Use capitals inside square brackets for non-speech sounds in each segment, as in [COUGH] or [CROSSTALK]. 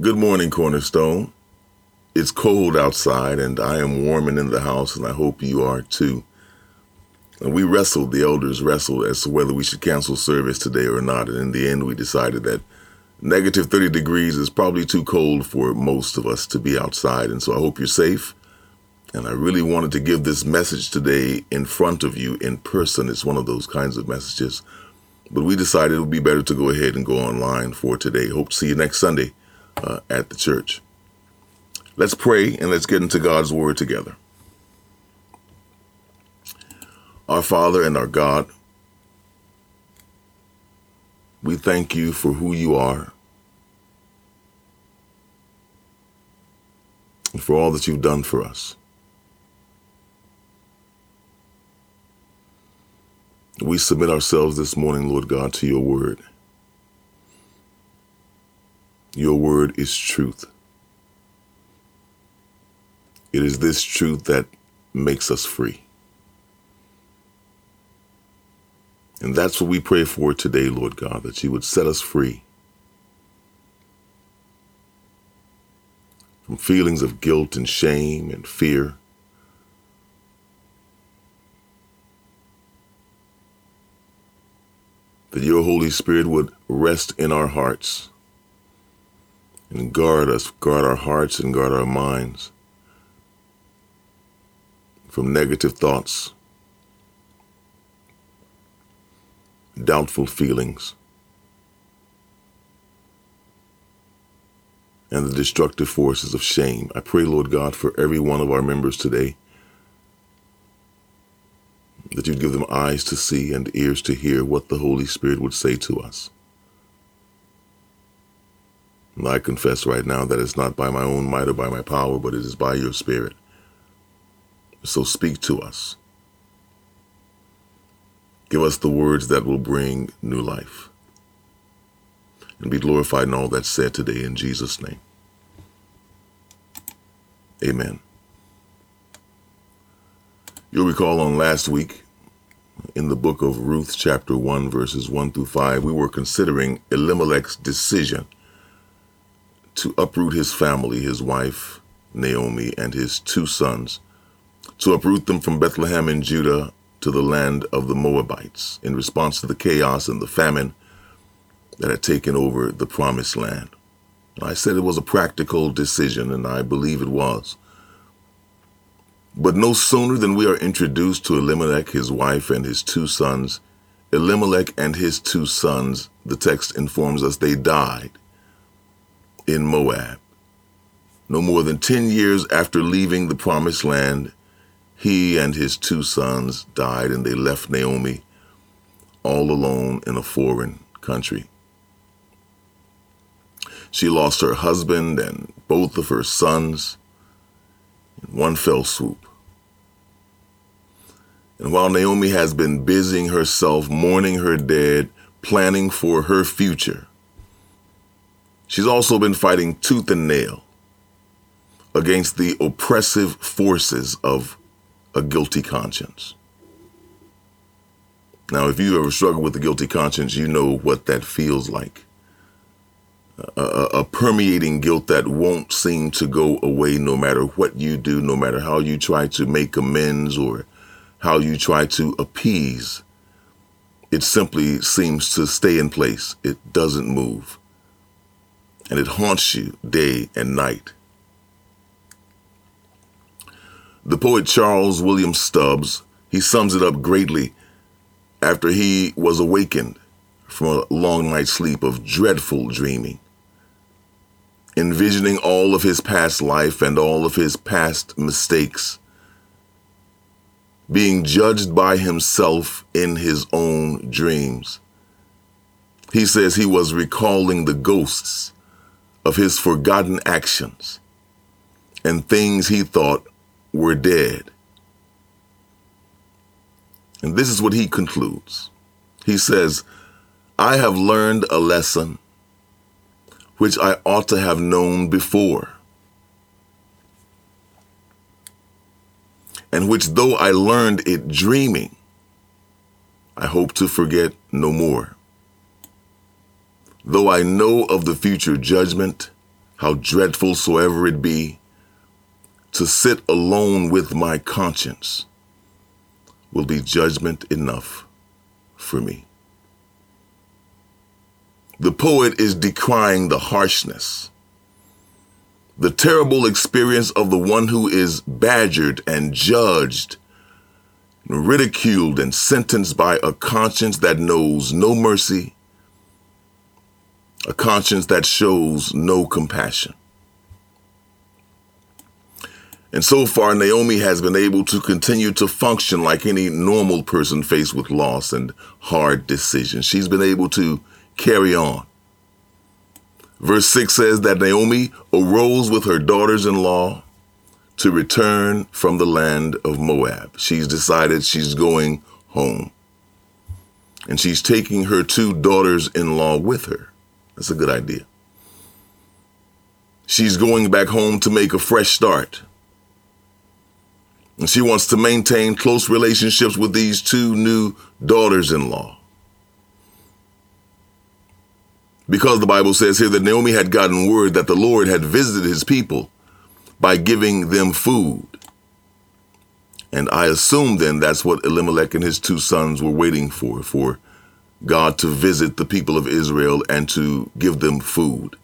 Good morning, Cornerstone. It's cold outside, and I am warming in the house, and I hope you are too. And we wrestled, the elders wrestled as to whether we should cancel service today or not. And in the end, we decided that negative 30 degrees is probably too cold for most of us to be outside. And so I hope you're safe. And I really wanted to give this message today in front of you in person. It's one of those kinds of messages. But we decided it would be better to go ahead and go online for today. Hope to see you next Sunday uh, at the church. Let's pray and let's get into God's word together. Our Father and our God, we thank you for who you are and for all that you've done for us. We submit ourselves this morning, Lord God, to your word. Your word is truth. It is this truth that makes us free. And that's what we pray for today, Lord God, that you would set us free from feelings of guilt and shame and fear. That your Holy Spirit would rest in our hearts and guard us, guard our hearts and guard our minds from negative thoughts, doubtful feelings, and the destructive forces of shame. I pray, Lord God, for every one of our members today that you'd give them eyes to see and ears to hear what the Holy Spirit would say to us. I confess right now that it's not by my own might or by my power, but it is by your Spirit. So speak to us. Give us the words that will bring new life. And be glorified in all that's said today in Jesus' name. Amen. You'll recall on last week in the book of Ruth, chapter 1, verses 1 through 5, we were considering Elimelech's decision to uproot his family, his wife, Naomi, and his two sons to uproot them from Bethlehem in Judah to the land of the Moabites in response to the chaos and the famine that had taken over the promised land. I said it was a practical decision, and I believe it was. But no sooner than we are introduced to Elimelech, his wife, and his two sons, Elimelech and his two sons, the text informs us they died in Moab. No more than 10 years after leaving the promised land, he and his two sons died, and they left Naomi all alone in a foreign country. She lost her husband and both of her sons in one fell swoop. And while Naomi has been busying herself mourning her dead, planning for her future, she's also been fighting tooth and nail against the oppressive forces of a guilty conscience. Now, if you ever struggle with a guilty conscience, you know what that feels like. A, a, a, permeating guilt that won't seem to go away no matter what you do, no matter how you try to make amends or how you try to appease. It simply seems to stay in place. It doesn't move. And it haunts you day and night. The poet Charles William Stubbs, he sums it up greatly after he was awakened from a long night's sleep of dreadful dreaming. Envisioning all of his past life and all of his past mistakes, being judged by himself in his own dreams. He says he was recalling the ghosts of his forgotten actions and things he thought were dead. And this is what he concludes. He says, I have learned a lesson which I ought to have known before, and which, though I learned it dreaming, I hope to forget no more. Though I know of the future judgment, how dreadful soever it be, to sit alone with my conscience will be judgment enough for me. The poet is decrying the harshness, the terrible experience of the one who is badgered and judged, ridiculed and sentenced by a conscience that knows no mercy, a conscience that shows no compassion. And so far, Naomi has been able to continue to function like any normal person faced with loss and hard decisions. She's been able to carry on. Verse 6 says that Naomi arose with her daughters in law to return from the land of Moab. She's decided she's going home. And she's taking her two daughters in law with her. That's a good idea. She's going back home to make a fresh start. And she wants to maintain close relationships with these two new daughters in law. Because the Bible says here that Naomi had gotten word that the Lord had visited his people by giving them food. And I assume then that's what Elimelech and his two sons were waiting for, for God to visit the people of Israel and to give them food.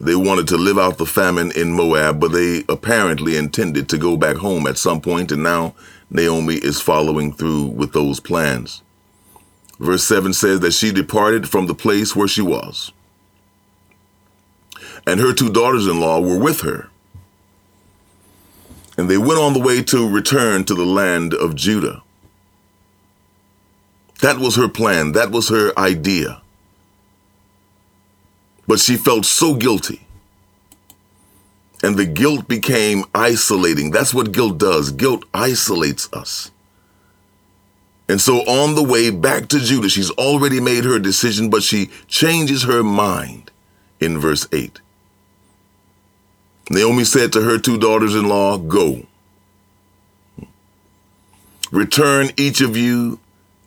They wanted to live out the famine in Moab, but they apparently intended to go back home at some point, and now Naomi is following through with those plans. Verse 7 says that she departed from the place where she was, and her two daughters in law were with her. And they went on the way to return to the land of Judah. That was her plan, that was her idea. But she felt so guilty. And the guilt became isolating. That's what guilt does. Guilt isolates us. And so on the way back to Judah, she's already made her decision, but she changes her mind in verse 8. Naomi said to her two daughters in law, Go. Return each of you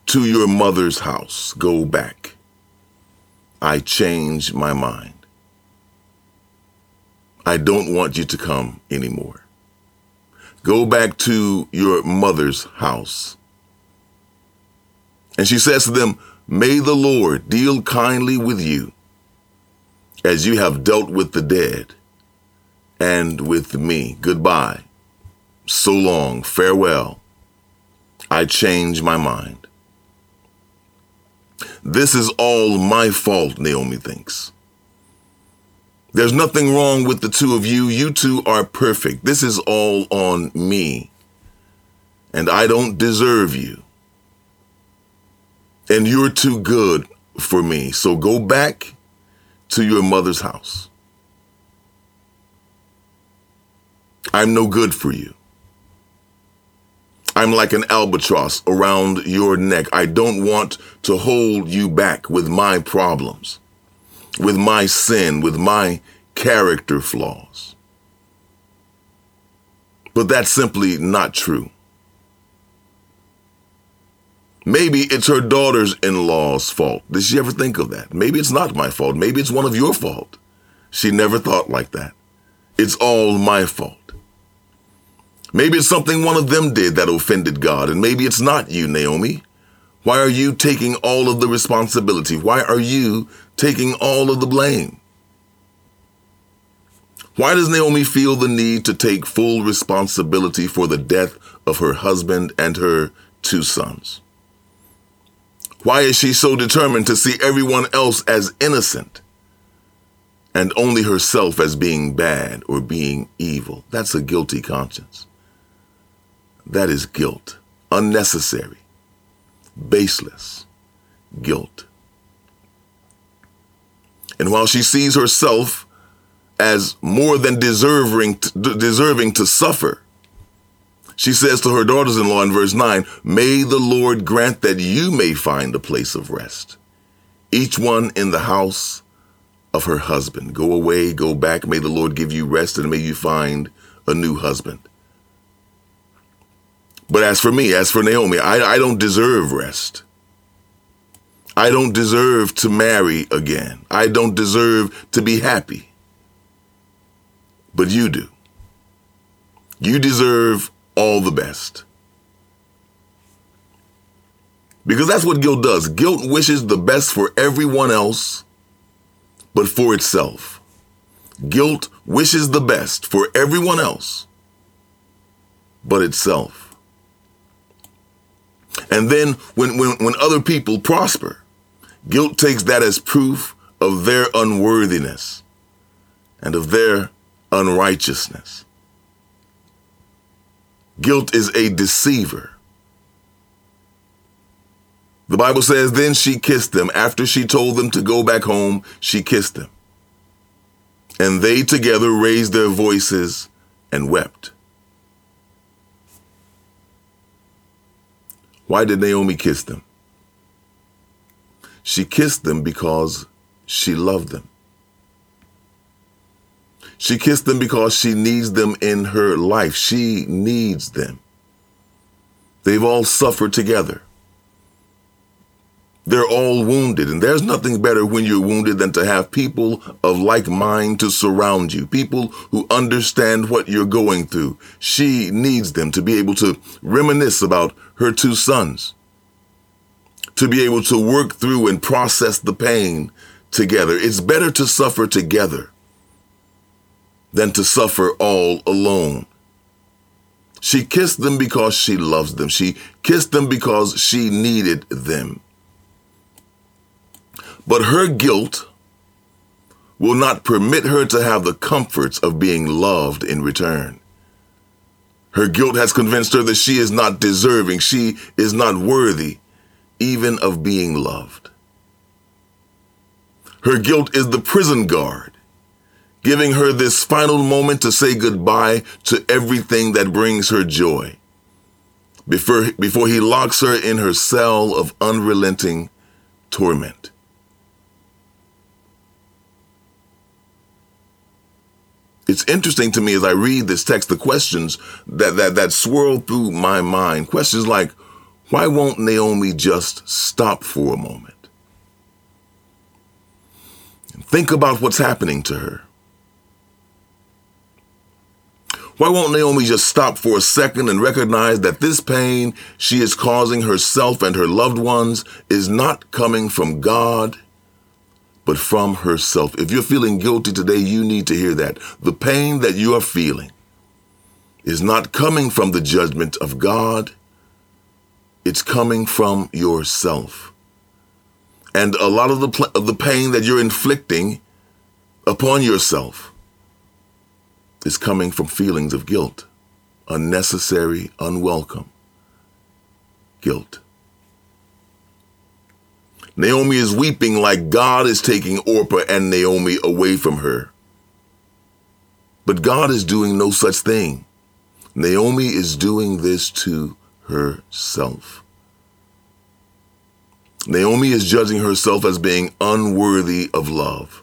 to your mother's house. Go back. I change my mind. I don't want you to come anymore. Go back to your mother's house. And she says to them, May the Lord deal kindly with you as you have dealt with the dead and with me. Goodbye. So long. Farewell. I change my mind. This is all my fault, Naomi thinks. There's nothing wrong with the two of you. You two are perfect. This is all on me. And I don't deserve you. And you're too good for me. So go back to your mother's house. I'm no good for you. I'm like an albatross around your neck. I don't want to hold you back with my problems, with my sin, with my character flaws. But that's simply not true. Maybe it's her daughter's in law's fault. Did she ever think of that? Maybe it's not my fault. Maybe it's one of your fault. She never thought like that. It's all my fault. Maybe it's something one of them did that offended God, and maybe it's not you, Naomi. Why are you taking all of the responsibility? Why are you taking all of the blame? Why does Naomi feel the need to take full responsibility for the death of her husband and her two sons? Why is she so determined to see everyone else as innocent and only herself as being bad or being evil? That's a guilty conscience. That is guilt. Unnecessary, baseless guilt. And while she sees herself as more than deserving to, deserving to suffer, she says to her daughters in law in verse 9, May the Lord grant that you may find a place of rest, each one in the house of her husband. Go away, go back. May the Lord give you rest and may you find a new husband. But as for me, as for Naomi, I, I don't deserve rest. I don't deserve to marry again. I don't deserve to be happy. but you do. You deserve all the best. Because that's what guilt does. Guilt wishes the best for everyone else, but for itself. Guilt wishes the best for everyone else, but itself. And then when, when, when other people prosper, guilt takes that as proof of their unworthiness and of their unrighteousness. Guilt is a deceiver. The Bible says, Then she kissed them. After she told them to go back home, she kissed them. And they together raised their voices and wept. Why did Naomi kiss them? She kissed them because she loved them. She kissed them because she needs them in her life. She needs them. They've all suffered together. They're all wounded, and there's nothing better when you're wounded than to have people of like mind to surround you, people who understand what you're going through. She needs them to be able to reminisce about her two sons, to be able to work through and process the pain together. It's better to suffer together than to suffer all alone. She kissed them because she loves them. She kissed them because she needed them. But her guilt will not permit her to have the comforts of being loved in return. Her guilt has convinced her that she is not deserving, she is not worthy even of being loved. Her guilt is the prison guard, giving her this final moment to say goodbye to everything that brings her joy before, before he locks her in her cell of unrelenting torment. It's interesting to me as I read this text, the questions that, that, that swirl through my mind. Questions like, why won't Naomi just stop for a moment? And think about what's happening to her. Why won't Naomi just stop for a second and recognize that this pain she is causing herself and her loved ones is not coming from God? But from herself. If you're feeling guilty today, you need to hear that. The pain that you are feeling is not coming from the judgment of God, it's coming from yourself. And a lot of the, pl- of the pain that you're inflicting upon yourself is coming from feelings of guilt, unnecessary, unwelcome guilt. Naomi is weeping like God is taking Orpah and Naomi away from her. But God is doing no such thing. Naomi is doing this to herself. Naomi is judging herself as being unworthy of love.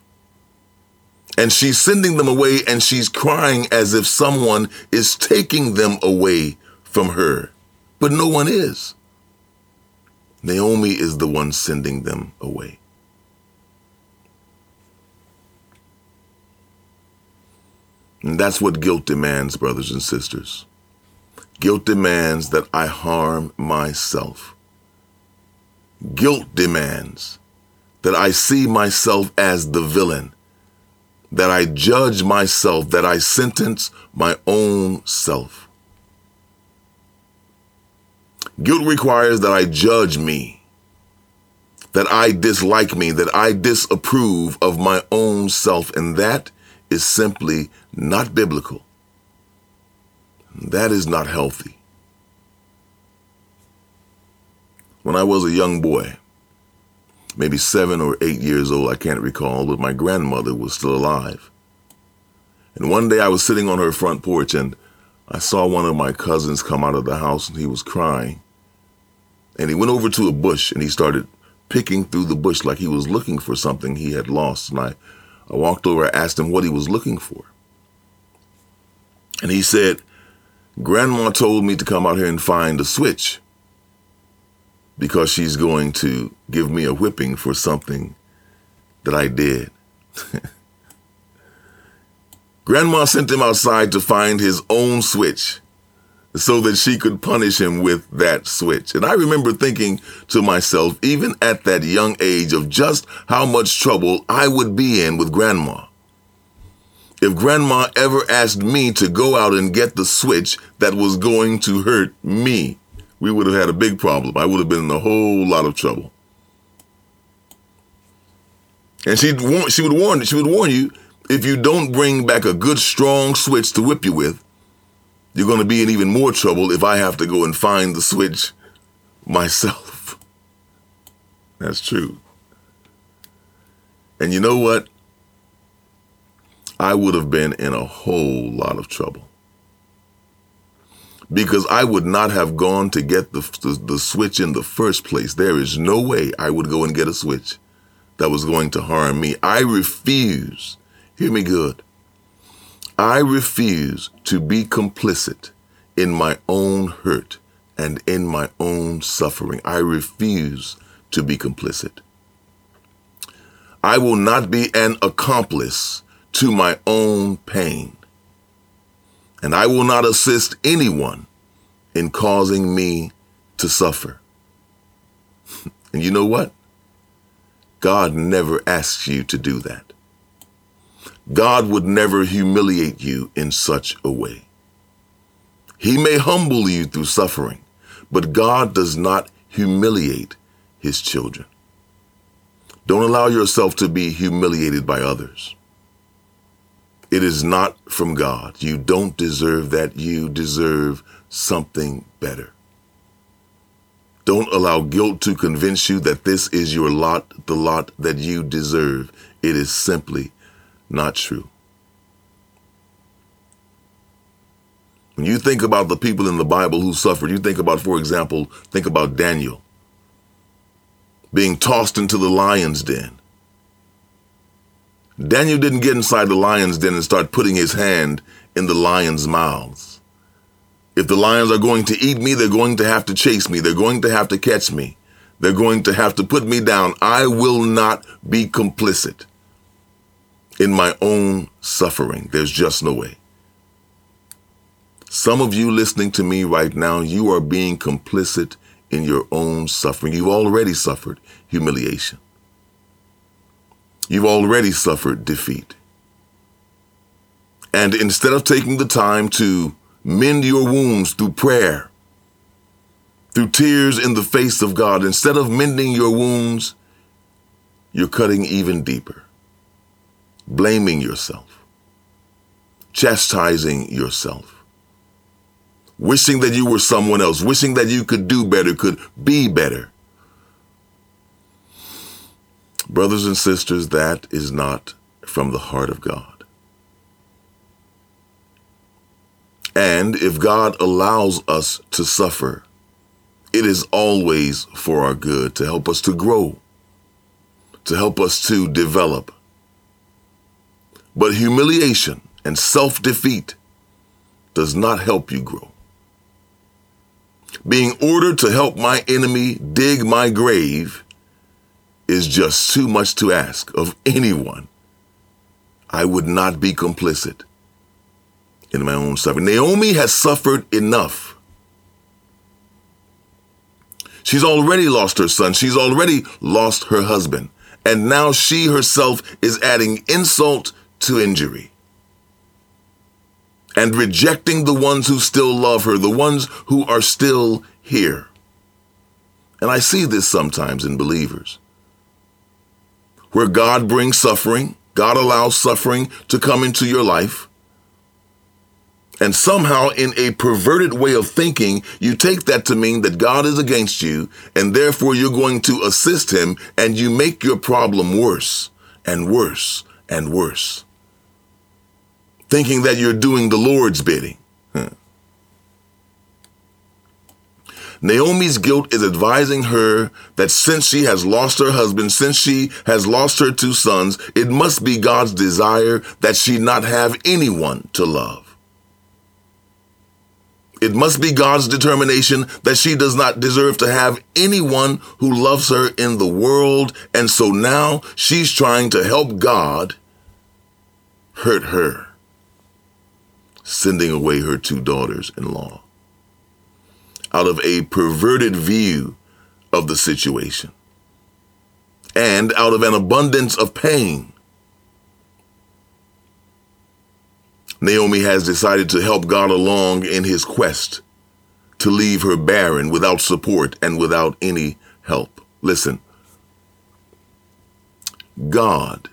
And she's sending them away and she's crying as if someone is taking them away from her. But no one is. Naomi is the one sending them away. And that's what guilt demands, brothers and sisters. Guilt demands that I harm myself. Guilt demands that I see myself as the villain, that I judge myself, that I sentence my own self. Guilt requires that I judge me, that I dislike me, that I disapprove of my own self, and that is simply not biblical. That is not healthy. When I was a young boy, maybe seven or eight years old, I can't recall, but my grandmother was still alive. And one day I was sitting on her front porch and I saw one of my cousins come out of the house and he was crying. And he went over to a bush and he started picking through the bush like he was looking for something he had lost. And I, I walked over, I asked him what he was looking for. And he said, Grandma told me to come out here and find a switch because she's going to give me a whipping for something that I did. [LAUGHS] Grandma sent him outside to find his own switch so that she could punish him with that switch. And I remember thinking to myself, even at that young age, of just how much trouble I would be in with grandma. If grandma ever asked me to go out and get the switch that was going to hurt me, we would have had a big problem. I would have been in a whole lot of trouble. And she'd warn, she would warn she would warn you if you don't bring back a good strong switch to whip you with, you're going to be in even more trouble if I have to go and find the switch myself. [LAUGHS] That's true. And you know what? I would have been in a whole lot of trouble. Because I would not have gone to get the, the, the, switch in the first place. There is no way I would go and get a switch that was going to harm me. I refuse, hear me good, I refuse to be complicit in my own hurt and in my own suffering. I refuse to be complicit. I will not be an accomplice to my own pain. And I will not assist anyone in causing me to suffer. [LAUGHS] and you know what? God never asks you to do that. God would never humiliate you in such a way. He may humble you through suffering, but God does not humiliate his children. Don't allow yourself to be humiliated by others. It is not from God. You don't deserve that. You deserve something better. Don't allow guilt to convince you that this is your lot, the lot that you deserve. It is simply not true. When you think about the people in the Bible who suffered, you think about, for example, think about Daniel being tossed into the lion's den. Daniel didn't get inside the lion's den and start putting his hand in the lion's mouths. If the lions are going to eat me, they're going to have to chase me. They're going to have to catch me. They're going to have to put me down. I will not be complicit in my own suffering. There's just no way. Some of you listening to me right now, you are being complicit in your own suffering. You've already suffered humiliation. You've already suffered defeat. And instead of taking the time to mend your wounds through prayer, through tears in the face of God, instead of mending your wounds, you're cutting even deeper blaming yourself, chastising yourself, wishing that you were someone else, wishing that you could do better, could be better. Brothers and sisters, that is not from the heart of God. And if God allows us to suffer, it is always for our good, to help us to grow, to help us to develop, but humiliation and self defeat does not help you grow. Being ordered to help my enemy dig my grave is just too much to ask of anyone. I would not be complicit in my own suffering. Naomi has suffered enough. She's already lost her son. She's already lost her husband. And now she herself is adding insult to injury. And rejecting the ones who still love her, the ones who are still here. And I see this sometimes in believers, where God brings suffering, God allows suffering to come into your life. And somehow, in a perverted way of thinking, you take that to mean that God is against you, and therefore you're going to assist him, and you make your problem worse and worse and worse thinking that you're doing the Lord's bidding. Huh. Naomi's guilt is advising her that since she has lost her husband, since she has lost her two sons, it must be God's desire that she not have anyone to love. It must be God's determination that she does not deserve to have anyone who loves her in the world. And so now she's trying to help God hurt her. Sending away her two daughters in law. Out of a perverted view of the situation and out of an abundance of pain, Naomi has decided to help God along in his quest to leave her barren without support and without any help. Listen, God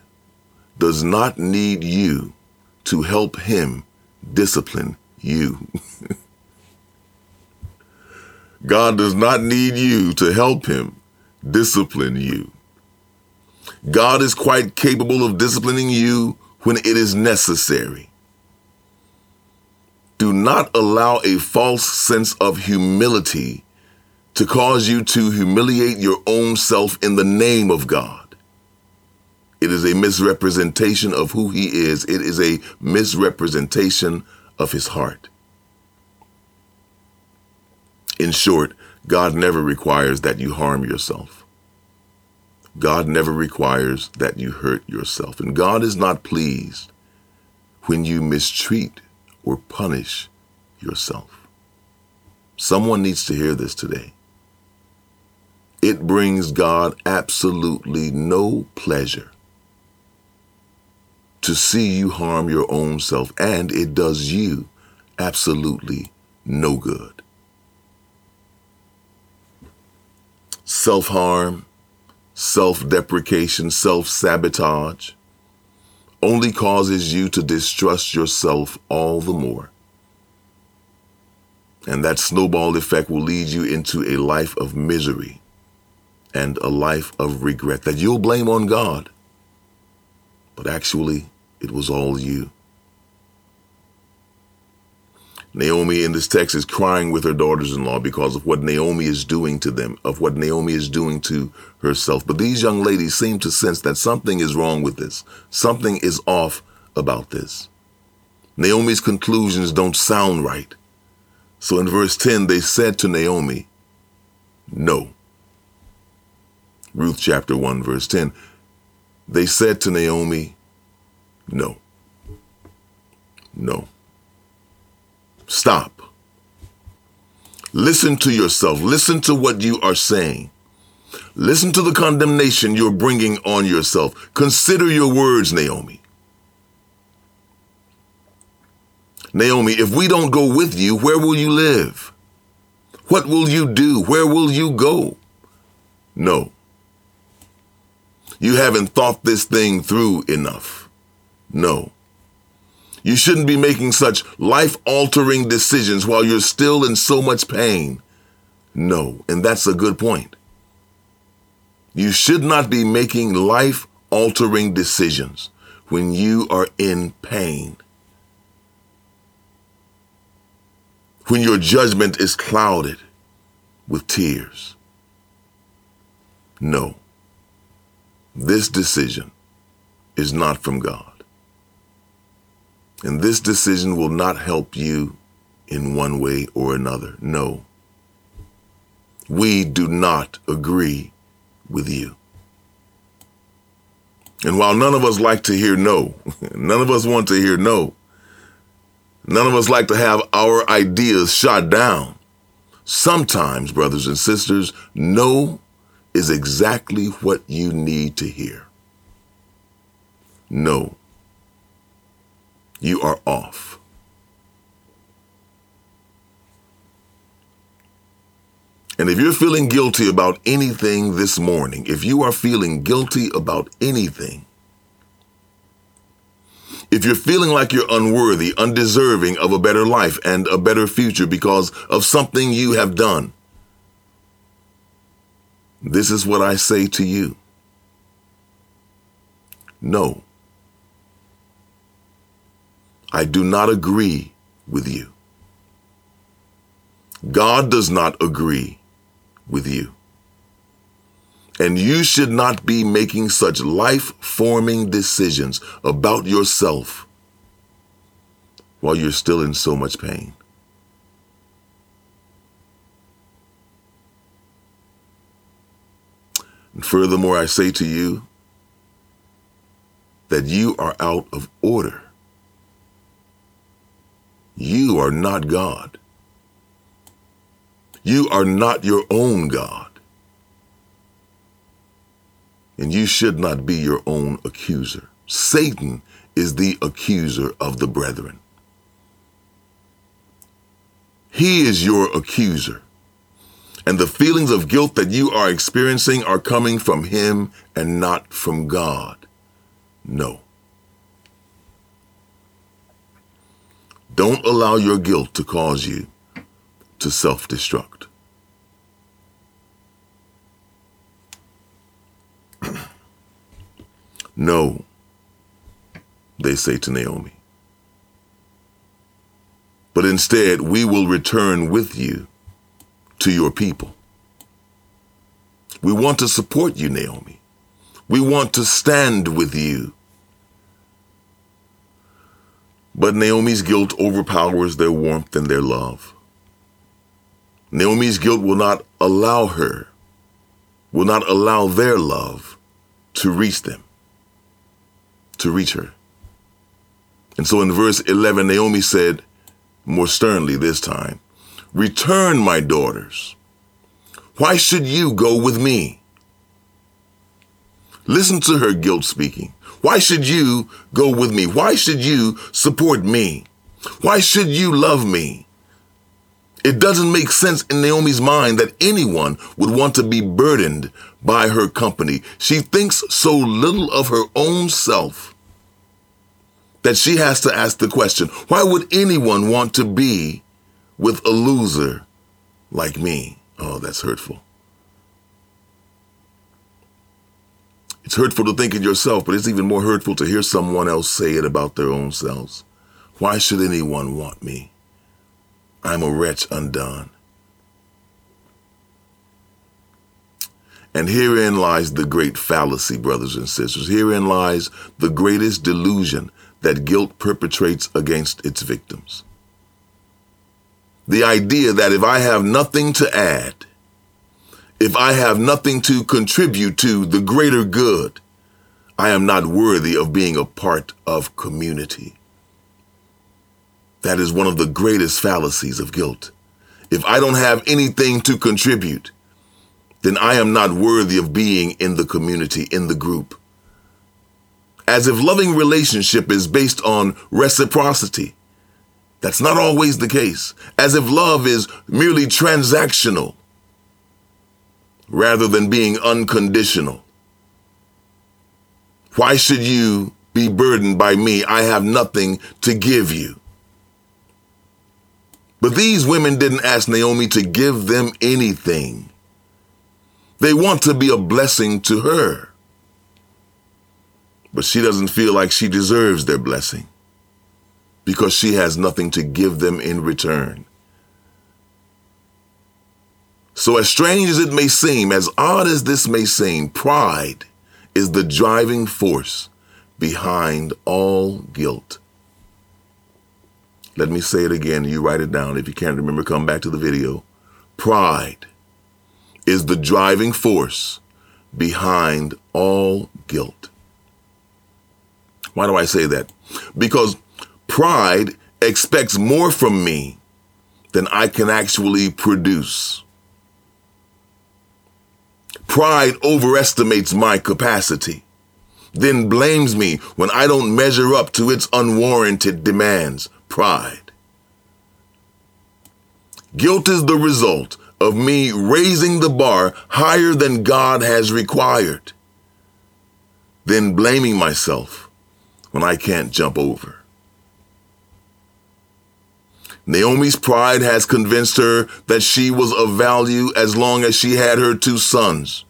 does not need you to help him discipline you. God does not need you to help him discipline you. God is quite capable of disciplining you when it is necessary. Do not allow a false sense of humility to cause you to humiliate your own self in the name of God. It is a misrepresentation of who he is. It is a misrepresentation of his heart. In short, God never requires that you harm yourself. God never requires that you hurt yourself. And God is not pleased when you mistreat or punish yourself. Someone needs to hear this today. It brings God absolutely no pleasure to see you harm your own self, and it does you absolutely no good. Self harm, self deprecation, self sabotage only causes you to distrust yourself all the more. And that snowball effect will lead you into a life of misery and a life of regret that you'll blame on God. But actually, it was all you. Naomi in this text is crying with her daughters in law because of what Naomi is doing to them, of what Naomi is doing to herself. But these young ladies seem to sense that something is wrong with this, something is off about this. Naomi's conclusions don't sound right. So in verse 10, they said to Naomi, No. Ruth chapter 1, verse 10. They said to Naomi, No. No. Stop. Listen to yourself. Listen to what you are saying. Listen to the condemnation you're bringing on yourself. Consider your words, Naomi. Naomi, if we don't go with you, where will you live? What will you do? Where will you go? No. You haven't thought this thing through enough. No. You shouldn't be making such life altering decisions while you're still in so much pain. No, and that's a good point. You should not be making life altering decisions when you are in pain. When your judgment is clouded with tears. No, this decision is not from God. And this decision will not help you in one way or another. No. We do not agree with you. And while none of us like to hear no, [LAUGHS] none of us want to hear no, none of us like to have our ideas shot down. Sometimes, brothers and sisters, no is exactly what you need to hear. No you are off. And if you're feeling guilty about anything this morning, if you are feeling guilty about anything, if you're feeling like you're unworthy, undeserving of a better life and a better future because of something you have done, this is what I say to you. No. I do not agree with you. God does not agree with you. And you should not be making such life forming decisions about yourself while you're still in so much pain. And furthermore, I say to you that you are out of order you are not God. You are not your own God. And you should not be your own accuser. Satan is the accuser of the brethren. He is your accuser. And the feelings of guilt that you are experiencing are coming from him and not from God. No. Don't allow your guilt to cause you to self destruct. [CLEARS THROAT] no, they say to Naomi. But instead, we will return with you to your people. We want to support you, Naomi. We want to stand with you. But Naomi's guilt overpowers their warmth and their love. Naomi's guilt will not allow her, will not allow their love to reach them, to reach her. And so in verse 11, Naomi said, more sternly this time, Return, my daughters. Why should you go with me? Listen to her guilt speaking. Why should you go with me? Why should you support me? Why should you love me? It doesn't make sense in Naomi's mind that anyone would want to be burdened by her company. She thinks so little of her own self that she has to ask the question, why would anyone want to be with a loser like me? Oh, that's hurtful. It's hurtful to think it yourself, but it's even more hurtful to hear someone else say it about their own selves. Why should anyone want me? I'm a wretch undone. And herein lies the great fallacy, brothers and sisters. Herein lies the greatest delusion that guilt perpetrates against its victims. The idea that if I have nothing to add, if I have nothing to contribute to the greater good, I am not worthy of being a part of community. That is one of the greatest fallacies of guilt. If I don't have anything to contribute, then I am not worthy of being in the community, in the group as if loving relationship is based on reciprocity. That's not always the case. As if love is merely transactional rather than being unconditional. Why should you be burdened by me? I have nothing to give you. But these women didn't ask Naomi to give them anything. They want to be a blessing to her but she doesn't feel like she deserves their blessing because she has nothing to give them in return. So, as strange as it may seem, as odd as this may seem, pride is the driving force behind all guilt. Let me say it again. You write it down. If you can't remember, come back to the video. Pride is the driving force behind all guilt. Why do I say that? Because pride expects more from me than I can actually produce. Pride overestimates my capacity, then blames me when I don't measure up to its unwarranted demands. Pride. Guilt is the result of me raising the bar higher than God has required, then blaming myself when I can't jump over. Naomi's pride has convinced her that she was of value as long as she had her two sons.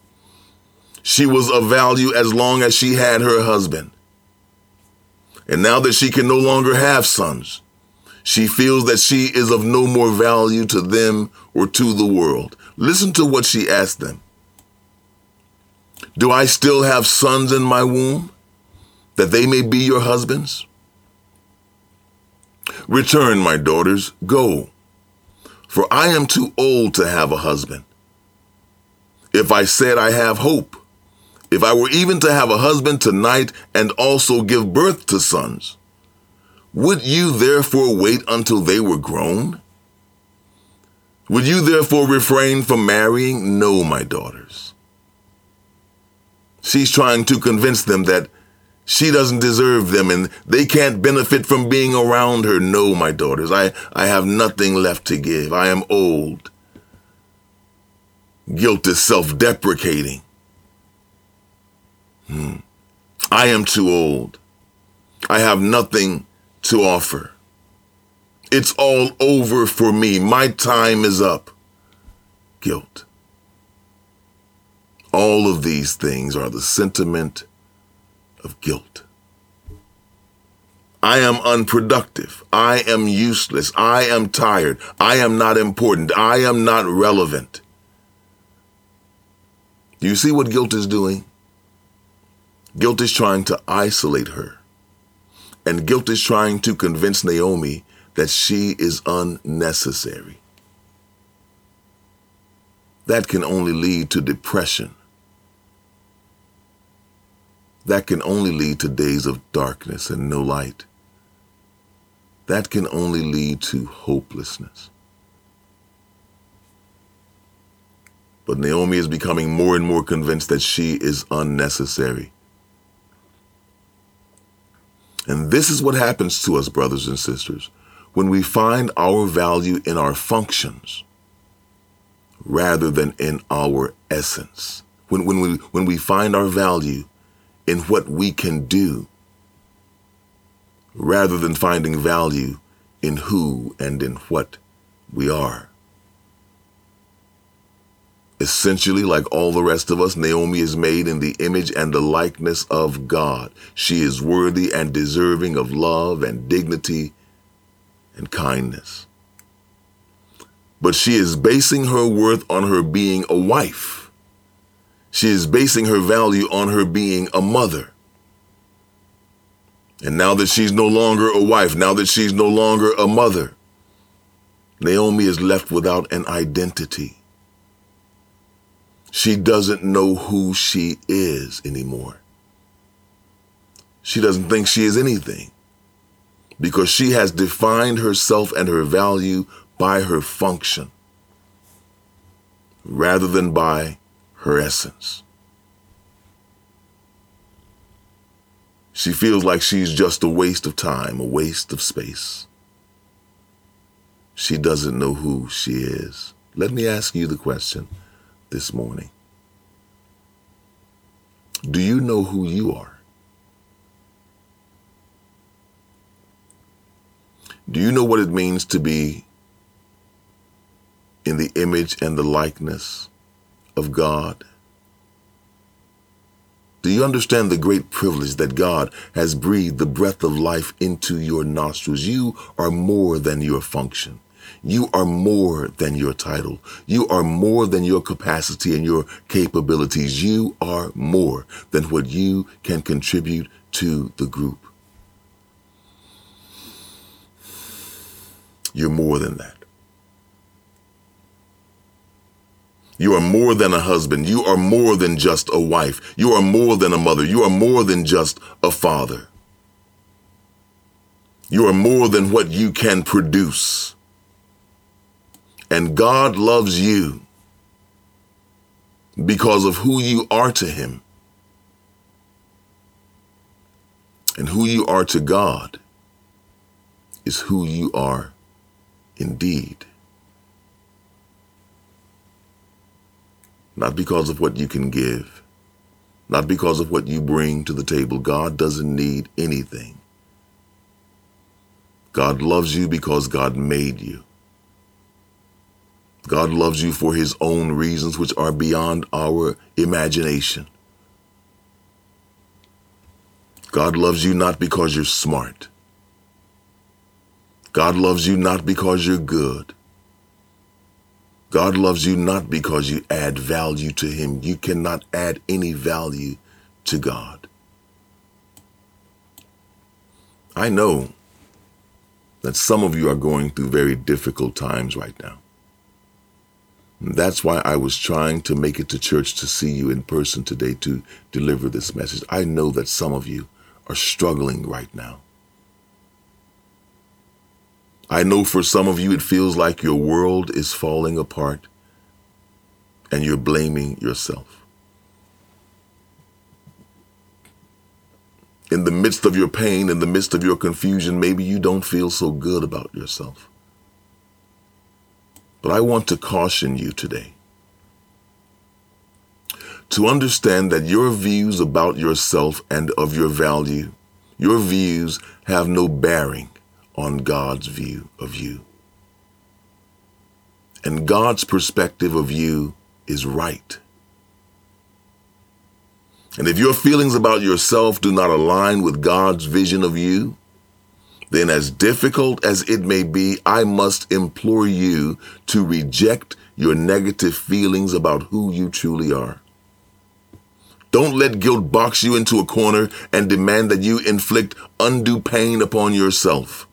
She was of value as long as she had her husband. And now that she can no longer have sons, she feels that she is of no more value to them or to the world. Listen to what she asked them. Do I still have sons in my womb? that they may be your husbands? Return, my daughters, go, for I am too old to have a husband. If I said I have hope, if I were even to have a husband tonight and also give birth to sons, Would you therefore wait until they were grown? Would you therefore refrain from marrying? No, my daughters. She's trying to convince them that she doesn't deserve them and they can't benefit from being around her. No, my daughters, I, I have nothing left to give. I am old. Guilt is self deprecating. Hmm. I am too old. I have nothing to offer. It's all over for me. My time is up. Guilt. All of these things are the sentiment of guilt. I am unproductive. I am useless. I am tired. I am not important. I am not relevant. Do you see what guilt is doing? Guilt is trying to isolate her. And guilt is trying to convince Naomi that she is unnecessary. That can only lead to depression. That can only lead to days of darkness and no light. That can only lead to hopelessness. But Naomi is becoming more and more convinced that she is unnecessary. And this is what happens to us, brothers and sisters, when we find our value in our functions rather than in our essence. When, when, we, when we find our value in what we can do rather than finding value in who and in what we are. Essentially, like all the rest of us, Naomi is made in the image and the likeness of God. She is worthy and deserving of love and dignity and kindness. But she is basing her worth on her being a wife. She is basing her value on her being a mother. And now that she's no longer a wife, now that she's no longer a mother, Naomi is left without an identity. She doesn't know who she is anymore. She doesn't think she is anything because she has defined herself and her value by her function rather than by her essence. She feels like she's just a waste of time, a waste of space. She doesn't know who she is. Let me ask you the question this morning Do you know who you are? Do you know what it means to be in the image and the likeness of God? Do you understand the great privilege that God has breathed the breath of life into your nostrils? You are more than your function. You are more than your title. You are more than your capacity and your capabilities. You are more than what you can contribute to the group. You're more than that. You are more than a husband. You are more than just a wife. You are more than a mother. You are more than just a father. You are more than what you can produce. And God loves you because of who you are to Him. And who you are to God is who you are indeed. Not because of what you can give, not because of what you bring to the table. God doesn't need anything. God loves you because God made you. God loves you for his own reasons, which are beyond our imagination. God loves you not because you're smart. God loves you not because you're good. God loves you not because you add value to Him. You cannot add any value to God. I know that some of you are going through very difficult times right now. That's why I was trying to make it to church to see you in person today to deliver this message. I know that some of you are struggling right now. I know for some of you it feels like your world is falling apart and you're blaming yourself. In the midst of your pain, in the midst of your confusion, maybe you don't feel so good about yourself. But I want to caution you today to understand that your views about yourself and of your value, your views have no bearing on God's view of you. And God's perspective of you is right. And if your feelings about yourself do not align with God's vision of you, then as difficult as it may be, I must implore you to reject your negative feelings about who you truly are. Don't let guilt box you into a corner and demand that you inflict undue pain upon yourself.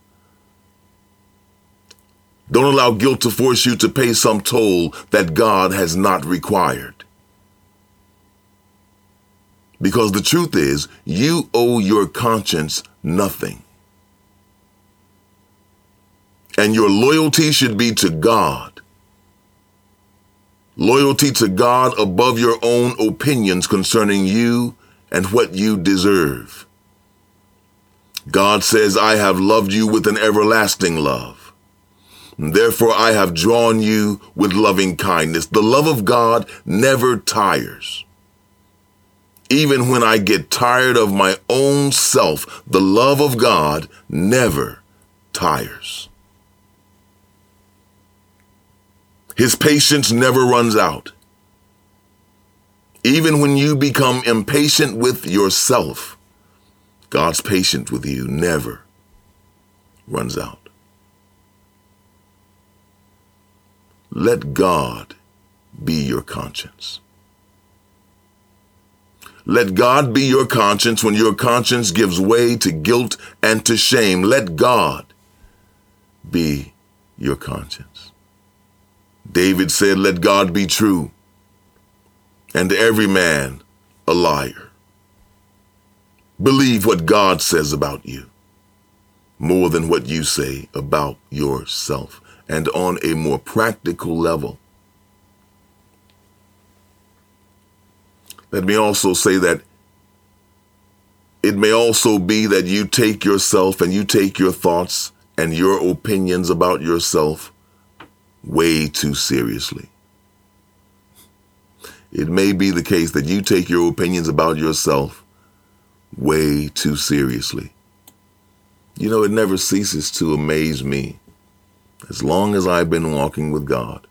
Don't allow guilt to force you to pay some toll that God has not required. Because the truth is, you owe your conscience nothing. And your loyalty should be to God. Loyalty to God above your own opinions concerning you and what you deserve. God says, I have loved you with an everlasting love. Therefore, I have drawn you with loving kindness. The love of God never tires. Even when I get tired of my own self, the love of God never tires. His patience never runs out. Even when you become impatient with yourself, God's patience with you never runs out. Let God be your conscience. Let God be your conscience when your conscience gives way to guilt and to shame. Let God be your conscience. David said, Let God be true, and every man a liar. Believe what God says about you more than what you say about yourself and on a more practical level. Let me also say that it may also be that you take yourself and you take your thoughts and your opinions about yourself way too seriously. It may be the case that you take your opinions about yourself way too seriously. You know, it never ceases to amaze me as long as I've been walking with God.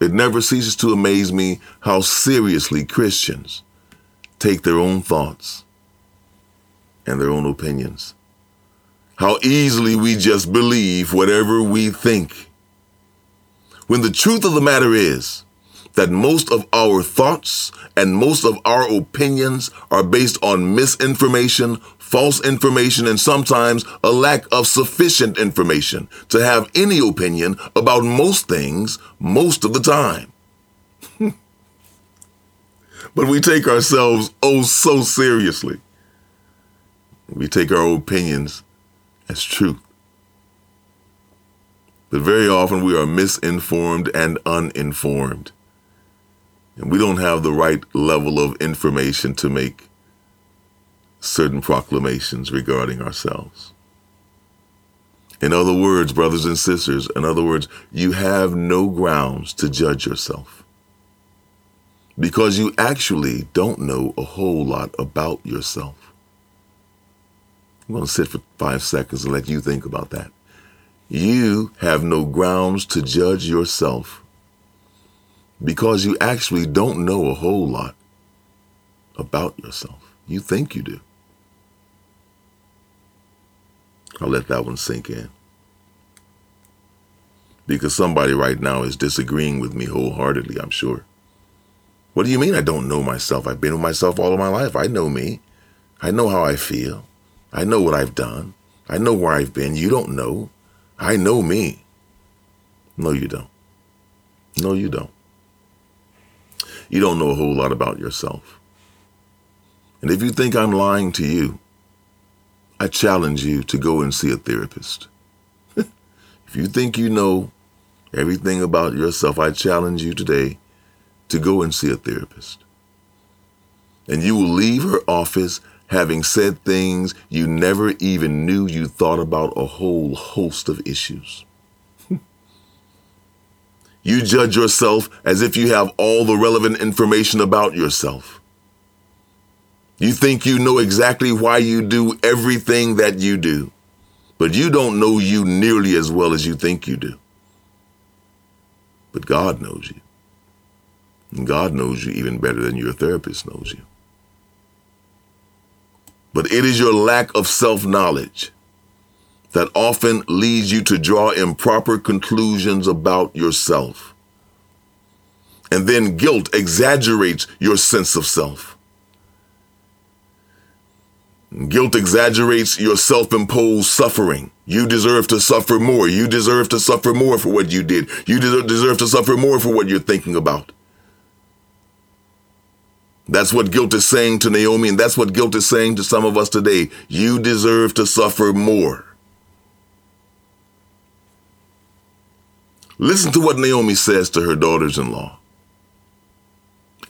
It never ceases to amaze me how seriously Christians take their own thoughts and their own opinions. How easily we just believe whatever we think. When the truth of the matter is that most of our thoughts and most of our opinions are based on misinformation, false information, and sometimes a lack of sufficient information to have any opinion about most things most of the time. [LAUGHS] but we take ourselves oh so seriously. We take our opinions as truth. But very often we are misinformed and uninformed. And we don't have the right level of information to make certain proclamations regarding ourselves. In other words, brothers and sisters, in other words, you have no grounds to judge yourself because you actually don't know a whole lot about yourself. I'm going to sit for five seconds and let you think about that. You have no grounds to judge yourself because you actually don't know a whole lot about yourself. You think you do. I'll let that one sink in. Because somebody right now is disagreeing with me wholeheartedly, I'm sure. What do you mean I don't know myself? I've been with myself all of my life. I know me. I know how I feel. I know what I've done. I know where I've been. You don't know. I know me. No, you don't. No, you don't. You don't know a whole lot about yourself. And if you think I'm lying to you, I challenge you to go and see a therapist. [LAUGHS] If you think you know everything about yourself, I challenge you today to go and see a therapist. And you will leave her office having said things you never even knew you thought about a whole host of issues. You judge yourself as if you have all the relevant information about yourself. You think you know exactly why you do everything that you do, but you don't know you nearly as well as you think you do. But God knows you. And God knows you even better than your therapist knows you. But it is your lack of self knowledge that often leads you to draw improper conclusions about yourself. And then guilt exaggerates your sense of self. Guilt exaggerates your self imposed suffering. You deserve to suffer more. You deserve to suffer more for what you did. You deserve to suffer more for what you're thinking about. That's what guilt is saying to Naomi, and that's what guilt is saying to some of us today. You deserve to suffer more. Listen to what Naomi says to her daughters in law.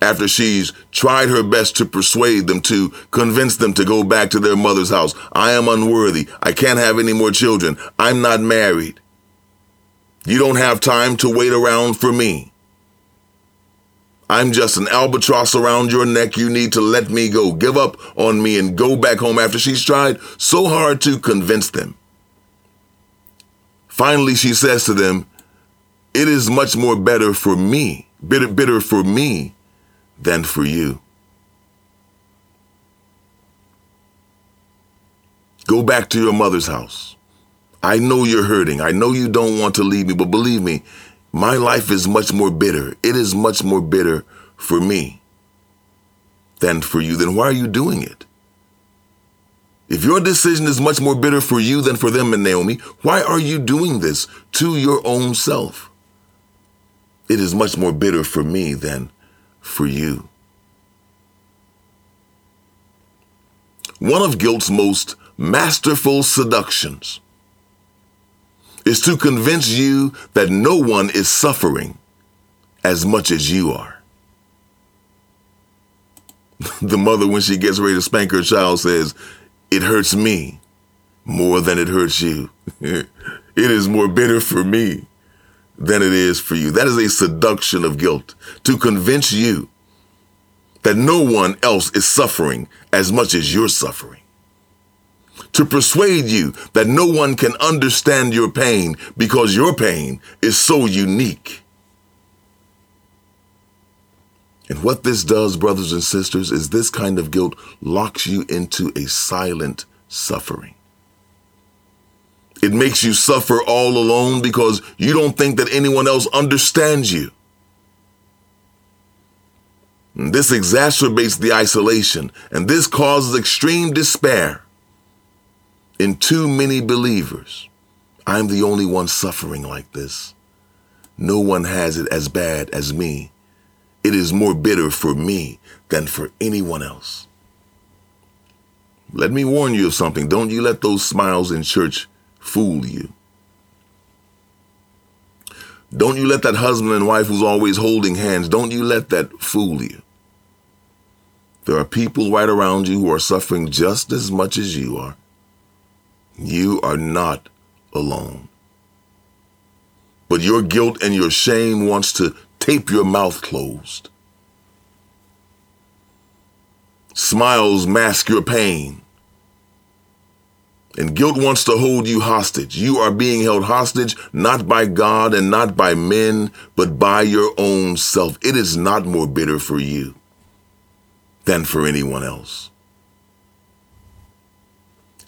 After she's tried her best to persuade them, to convince them to go back to their mother's house. I am unworthy. I can't have any more children. I'm not married. You don't have time to wait around for me. I'm just an albatross around your neck. You need to let me go. Give up on me and go back home after she's tried so hard to convince them. Finally, she says to them, It is much more better for me, bitter, bitter for me than for you. Go back to your mother's house. I know you're hurting. I know you don't want to leave me, but believe me, my life is much more bitter. It is much more bitter for me than for you. Then why are you doing it? If your decision is much more bitter for you than for them and Naomi, why are you doing this to your own self? It is much more bitter for me than for you. One of guilt's most masterful seductions is to convince you that no one is suffering as much as you are. [LAUGHS] the mother, when she gets ready to spank her child, says, It hurts me more than it hurts you. [LAUGHS] it is more bitter for me than it is for you. That is a seduction of guilt to convince you that no one else is suffering as much as you're suffering to persuade you that no one can understand your pain because your pain is so unique. And what this does, brothers and sisters, is this kind of guilt locks you into a silent suffering. It makes you suffer all alone because you don't think that anyone else understands you. And this exacerbates the isolation, and this causes extreme despair in too many believers. I'm the only one suffering like this. No one has it as bad as me. It is more bitter for me than for anyone else. Let me warn you of something. Don't you let those smiles in church fool you. Don't you let that husband and wife who's always holding hands, don't you let that fool you. There are people right around you who are suffering just as much as you are. You are not alone. But your guilt and your shame wants to tape your mouth closed. Smiles mask your pain. And guilt wants to hold you hostage. You are being held hostage not by God and not by men, but by your own self. It is not more bitter for you than for anyone else.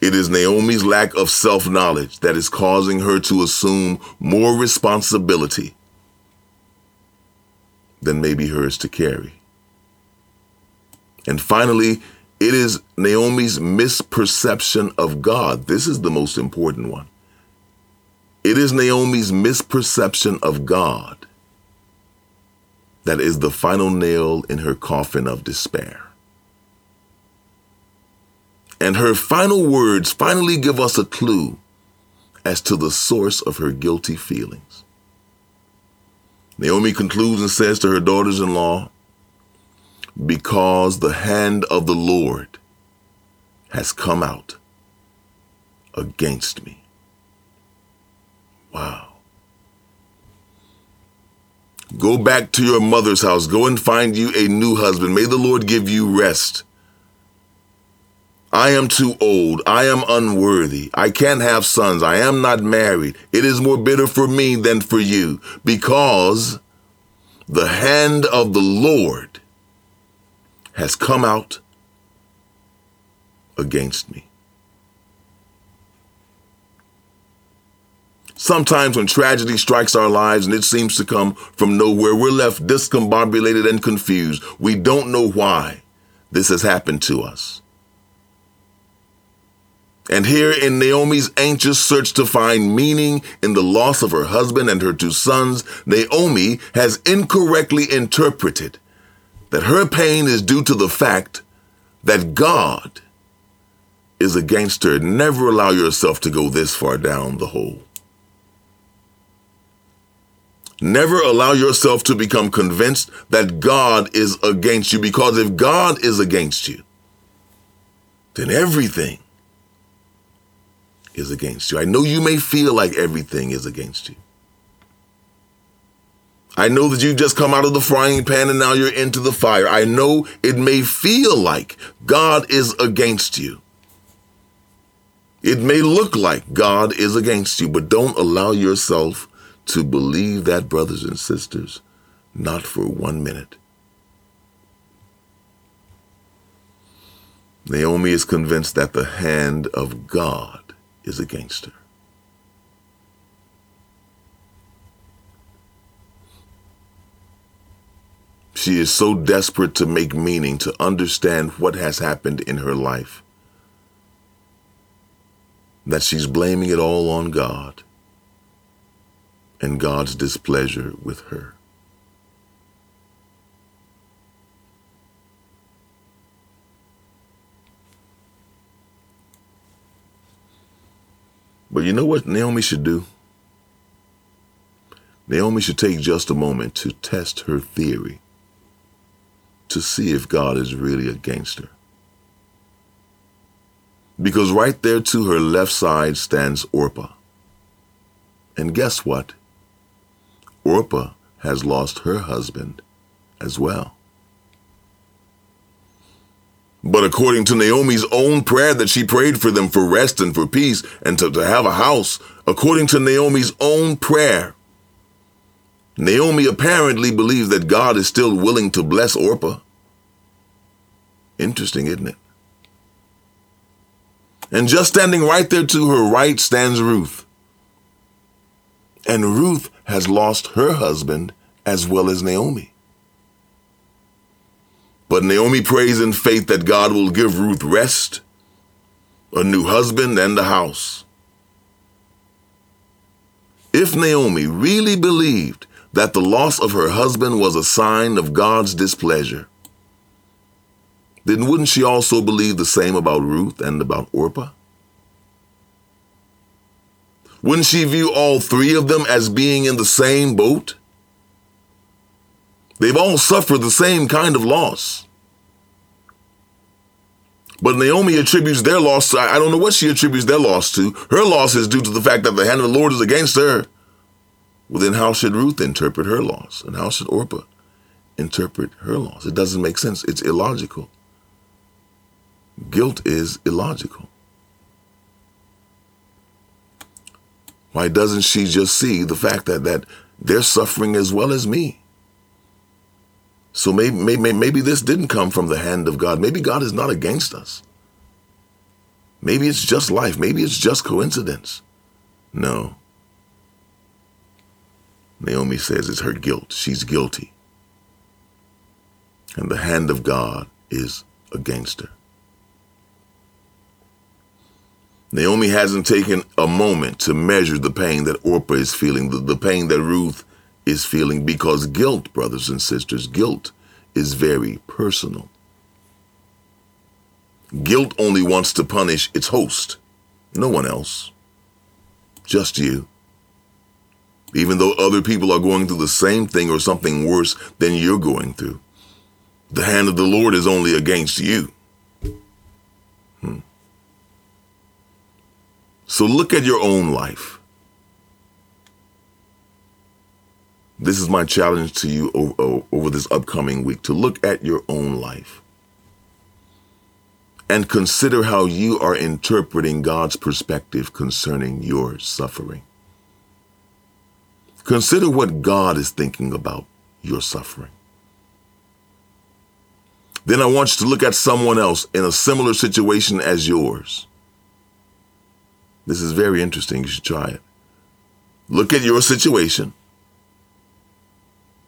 It is Naomi's lack of self knowledge that is causing her to assume more responsibility than maybe hers to carry. And finally, it is Naomi's misperception of God. This is the most important one. It is Naomi's misperception of God that is the final nail in her coffin of despair. And her final words finally give us a clue as to the source of her guilty feelings. Naomi concludes and says to her daughters in law, Because the hand of the Lord has come out against me. Wow. Go back to your mother's house. Go and find you a new husband. May the Lord give you rest. I am too old. I am unworthy. I can't have sons. I am not married. It is more bitter for me than for you because the hand of the Lord has come out against me. Sometimes when tragedy strikes our lives and it seems to come from nowhere, we're left discombobulated and confused. We don't know why this has happened to us. And here in Naomi's anxious search to find meaning in the loss of her husband and her two sons, Naomi has incorrectly interpreted that her pain is due to the fact that God is against her. Never allow yourself to go this far down the hole. Never allow yourself to become convinced that God is against you because if God is against you, then everything is against you. I know you may feel like everything is against you. I know that you've just come out of the frying pan and now you're into the fire. I know it may feel like God is against you. It may look like God is against you, but don't allow yourself to believe that, brothers and sisters, not for one minute. Naomi is convinced that the hand of God is against her. She is so desperate to make meaning, to understand what has happened in her life, that she's blaming it all on God and God's displeasure with her. But you know what Naomi should do? Naomi should take just a moment to test her theory to see if God is really against her. Because right there to her left side stands Orpah. And guess what? Orpah has lost her husband as well. But according to Naomi's own prayer that she prayed for them for rest and for peace and to, to have a house, according to Naomi's own prayer, Naomi apparently believes that God is still willing to bless Orpah. Interesting, isn't it? And just standing right there to her right stands Ruth. And Ruth has lost her husband as well as Naomi. But Naomi prays in faith that God will give Ruth rest, a new husband, and a house. If Naomi really believed that the loss of her husband was a sign of God's displeasure, then wouldn't she also believe the same about Ruth and about Orpah? Wouldn't she view all three of them as being in the same boat? They've all suffered the same kind of loss. But Naomi attributes their loss, I don't know what she attributes their loss to. Her loss is due to the fact that the hand of the Lord is against her. Well, then how should Ruth interpret her loss? And how should Orpah interpret her loss? It doesn't make sense. It's illogical. Guilt is illogical. Why doesn't she just see the fact that, that they're suffering as well as me? So maybe, maybe, maybe this didn't come from the hand of God. Maybe God is not against us. Maybe it's just life. Maybe it's just coincidence. No. Naomi says it's her guilt. She's guilty. And the hand of God is against her. Naomi hasn't taken a moment to measure the pain that Orpah is feeling, the, the pain that Ruth is feeling, because guilt, brothers and sisters, guilt is very personal. Guilt only wants to punish its host, no one else. just you. Even though other people are going through the same thing or something worse than you're going through, the hand of the Lord is only against you. Hmm. So look at your own life. This is my challenge to you over, over, this upcoming week to look at your own life and consider how you are interpreting God's perspective concerning your suffering. Consider what God is thinking about your suffering. Then I want you to look at someone else in a similar situation as yours. This is very interesting. You should try it. Look at your situation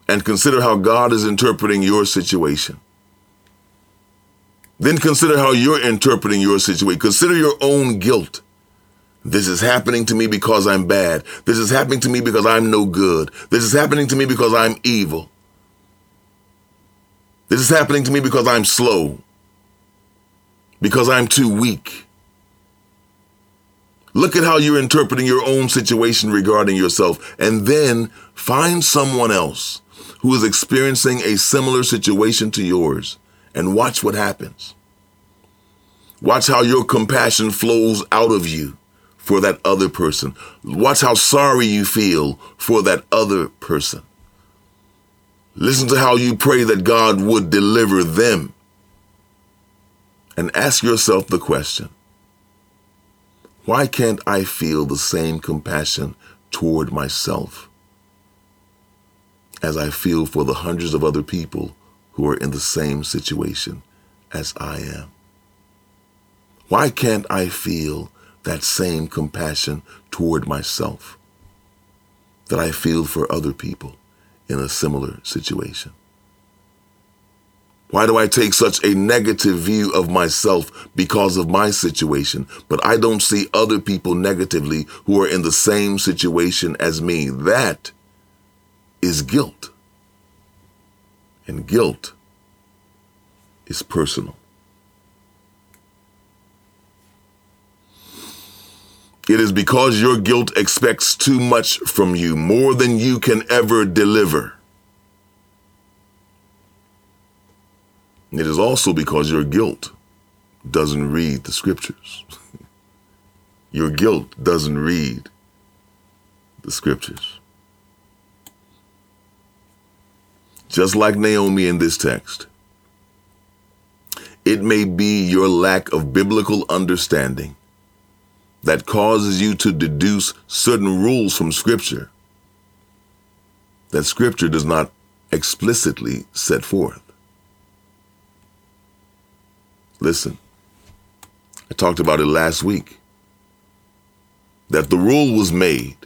and consider how God is interpreting your situation. Then consider how you're interpreting your situation. Consider your own guilt. This is happening to me because I'm bad. This is happening to me because I'm no good. This is happening to me because I'm evil. This is happening to me because I'm slow. Because I'm too weak. Look at how you're interpreting your own situation regarding yourself and then find someone else who is experiencing a similar situation to yours and watch what happens. Watch how your compassion flows out of you for that other person. Watch how sorry you feel for that other person. Listen to how you pray that God would deliver them. And ask yourself the question why can't I feel the same compassion toward myself? as I feel for the hundreds of other people who are in the same situation as I am? Why can't I feel that same compassion toward myself that I feel for other people in a similar situation? Why do I take such a negative view of myself because of my situation, but I don't see other people negatively who are in the same situation as me? That is guilt. And guilt is personal. It is because your guilt expects too much from you, more than you can ever deliver. It is also because your guilt doesn't read the scriptures. [LAUGHS] your guilt doesn't read the scriptures. just like Naomi in this text. It may be your lack of biblical understanding that causes you to deduce certain rules from Scripture that Scripture does not explicitly set forth. Listen, I talked about it last week that the rule was made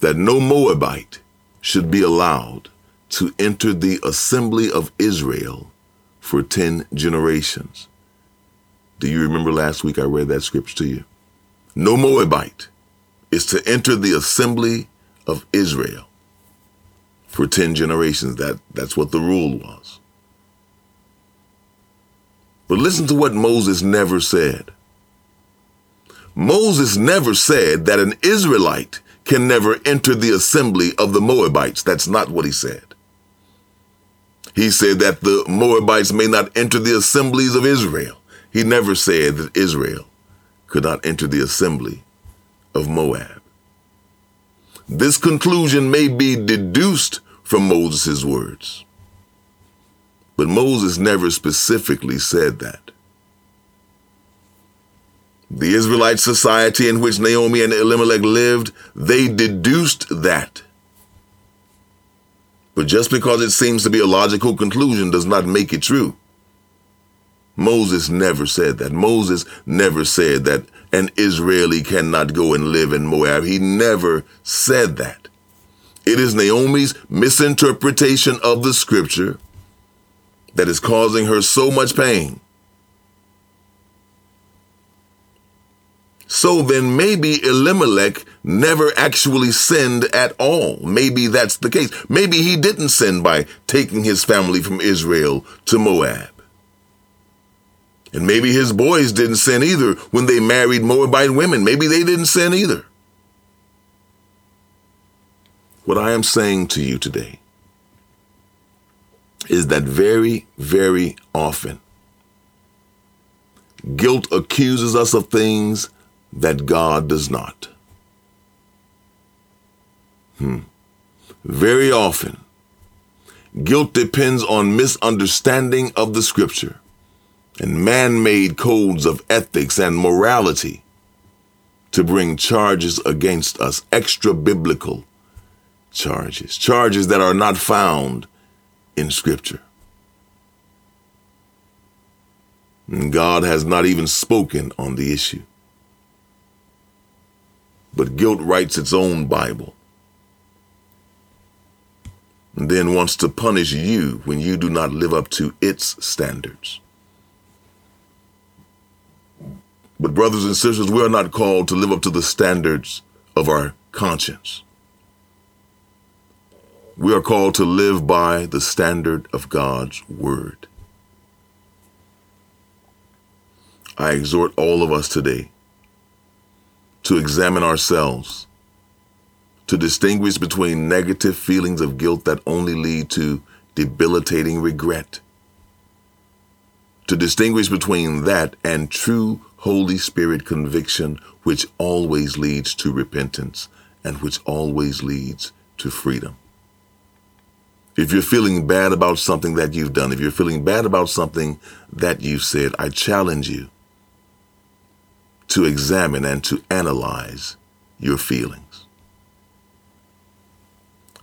that no Moabite should be allowed to enter the assembly of Israel for 10 generations. Do you remember last week I read that scripture to you? No Moabite is to enter the assembly of Israel for 10 generations. That, that's what the rule was. But listen to what Moses never said. Moses never said that an Israelite can never enter the assembly of the Moabites. That's not what he said. He said that the Moabites may not enter the assemblies of Israel. He never said that Israel could not enter the assembly of Moab. This conclusion may be deduced from Moses' words, but Moses never specifically said that. The Israelite society in which Naomi and Elimelech lived, they deduced that but just because it seems to be a logical conclusion does not make it true. Moses never said that. Moses never said that an Israeli cannot go and live in Moab. He never said that. It is Naomi's misinterpretation of the scripture that is causing her so much pain. So then maybe Elimelech never actually sinned at all. Maybe that's the case. Maybe he didn't sin by taking his family from Israel to Moab. And maybe his boys didn't sin either when they married Moabite women. Maybe they didn't sin either. What I am saying to you today is that very, very often, guilt accuses us of things that God does not. Hmm. Very often, guilt depends on misunderstanding of the scripture and man made codes of ethics and morality to bring charges against us, extra biblical charges, charges that are not found in Scripture. And God has not even spoken on the issue. But guilt writes its own Bible and then wants to punish you when you do not live up to its standards. But, brothers and sisters, we are not called to live up to the standards of our conscience. We are called to live by the standard of God's word. I exhort all of us today to examine ourselves, to distinguish between negative feelings of guilt that only lead to debilitating regret, to distinguish between that and true Holy Spirit conviction, which always leads to repentance and which always leads to freedom. If you're feeling bad about something that you've done, if you're feeling bad about something that you've said, I challenge you to examine and to analyze your feelings.